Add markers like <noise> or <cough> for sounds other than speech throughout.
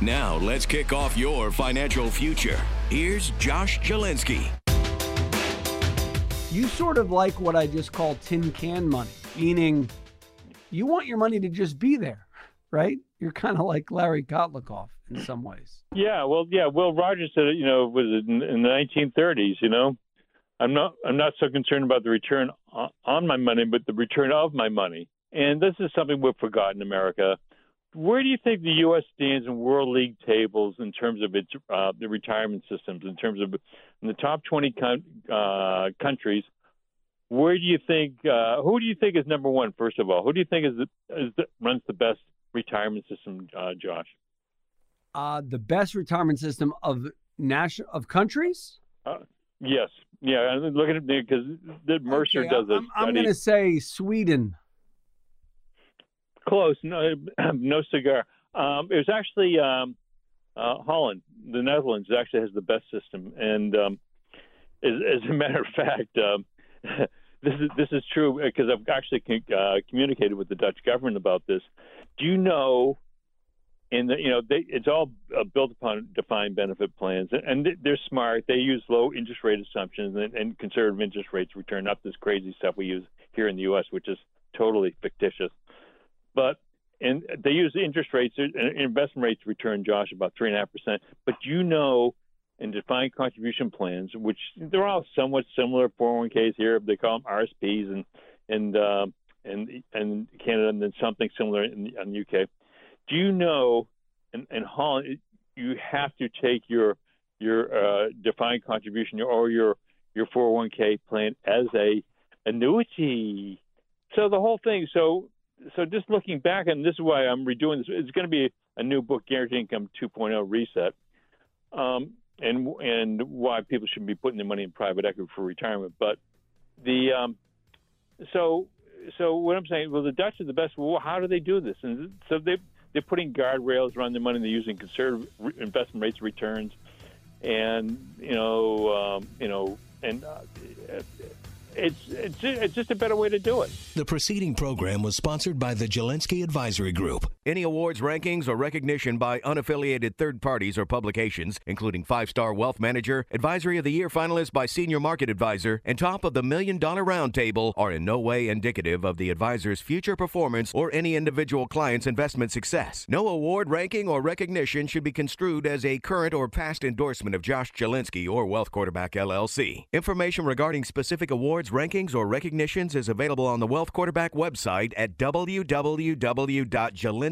Now, let's kick off your financial future. Here's Josh Jalinski. You sort of like what I just call tin can money, meaning you want your money to just be there, right? You're kind of like Larry Kotlikoff in some ways. Yeah, well, yeah. Will Rogers said it. You know, was it in, in the 1930s? You know, I'm not. I'm not so concerned about the return on my money, but the return of my money. And this is something we've forgotten in America. Where do you think the U.S. stands in World League tables in terms of its uh, the retirement systems? In terms of in the top 20 con- uh, countries, where do you think? Uh, who do you think is number one? First of all, who do you think is, the, is the, runs the best retirement system, uh, Josh? Uh, the best retirement system of national of countries. Uh, yes, yeah. I'm looking at because Mercer okay, does it. I'm, I'm going to say Sweden. Close. No, <clears throat> no cigar. Um, it was actually um, uh, Holland. The Netherlands actually has the best system, and um, as, as, a matter of fact, um, <laughs> this is this is true because I've actually uh, communicated with the Dutch government about this. Do you know? The, you know, they, it's all uh, built upon defined benefit plans, and they're smart. They use low interest rate assumptions and, and conservative interest rates return, not this crazy stuff we use here in the U.S., which is totally fictitious. But and they use interest rates, uh, investment rates return, Josh, about three and a half percent. But you know, in defined contribution plans, which they're all somewhat similar 401ks here, they call them RSPs and and uh, and and Canada, and then something similar in, in the UK. Do you know, in, in Holland, you have to take your your uh, defined contribution or your your 401k plan as a annuity. So the whole thing. So so just looking back, and this is why I'm redoing this. It's going to be a new book, Guaranteed Income 2.0 Reset, um, and and why people should be putting their money in private equity for retirement. But the um, so so what I'm saying, well, the Dutch are the best. Well, how do they do this? And so they they're putting guardrails around their money. They're using conservative investment rates returns, and you know um, you know and. Uh, it's, it's, it's just a better way to do it. The preceding program was sponsored by the Jalinski Advisory Group. Any awards, rankings, or recognition by unaffiliated third parties or publications, including Five Star Wealth Manager, Advisory of the Year finalist by Senior Market Advisor, and top of the Million Dollar Roundtable, are in no way indicative of the advisor's future performance or any individual client's investment success. No award, ranking, or recognition should be construed as a current or past endorsement of Josh Jalinski or Wealth Quarterback LLC. Information regarding specific awards rankings, or recognitions is available on the Wealth Quarterback website at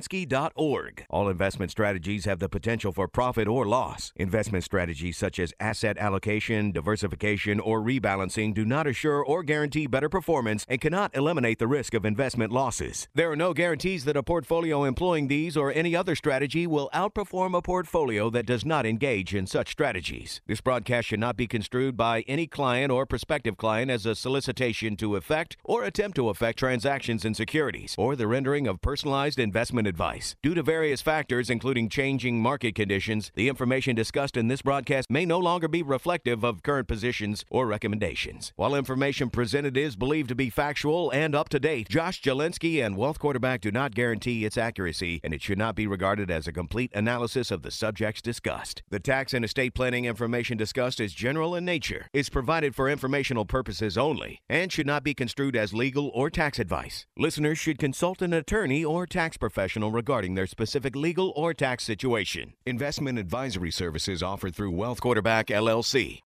www.jalinski.org. All investment strategies have the potential for profit or loss. Investment strategies such as asset allocation, diversification, or rebalancing do not assure or guarantee better performance and cannot eliminate the risk of investment losses. There are no guarantees that a portfolio employing these or any other strategy will outperform a portfolio that does not engage in such strategies. This broadcast should not be construed by any client or prospective client as a solicitation to effect or attempt to effect transactions in securities or the rendering of personalized investment advice. Due to various factors, including changing market conditions, the information discussed in this broadcast may no longer be reflective of current positions or recommendations. While information presented is believed to be factual and up to date, Josh Jalinski and Wealth Quarterback do not guarantee its accuracy, and it should not be regarded as a complete analysis of the subjects discussed. The tax and estate planning information discussed is general in nature, is provided for informational purposes only and should not be construed as legal or tax advice. Listeners should consult an attorney or tax professional regarding their specific legal or tax situation. Investment advisory services offered through Wealth Quarterback LLC.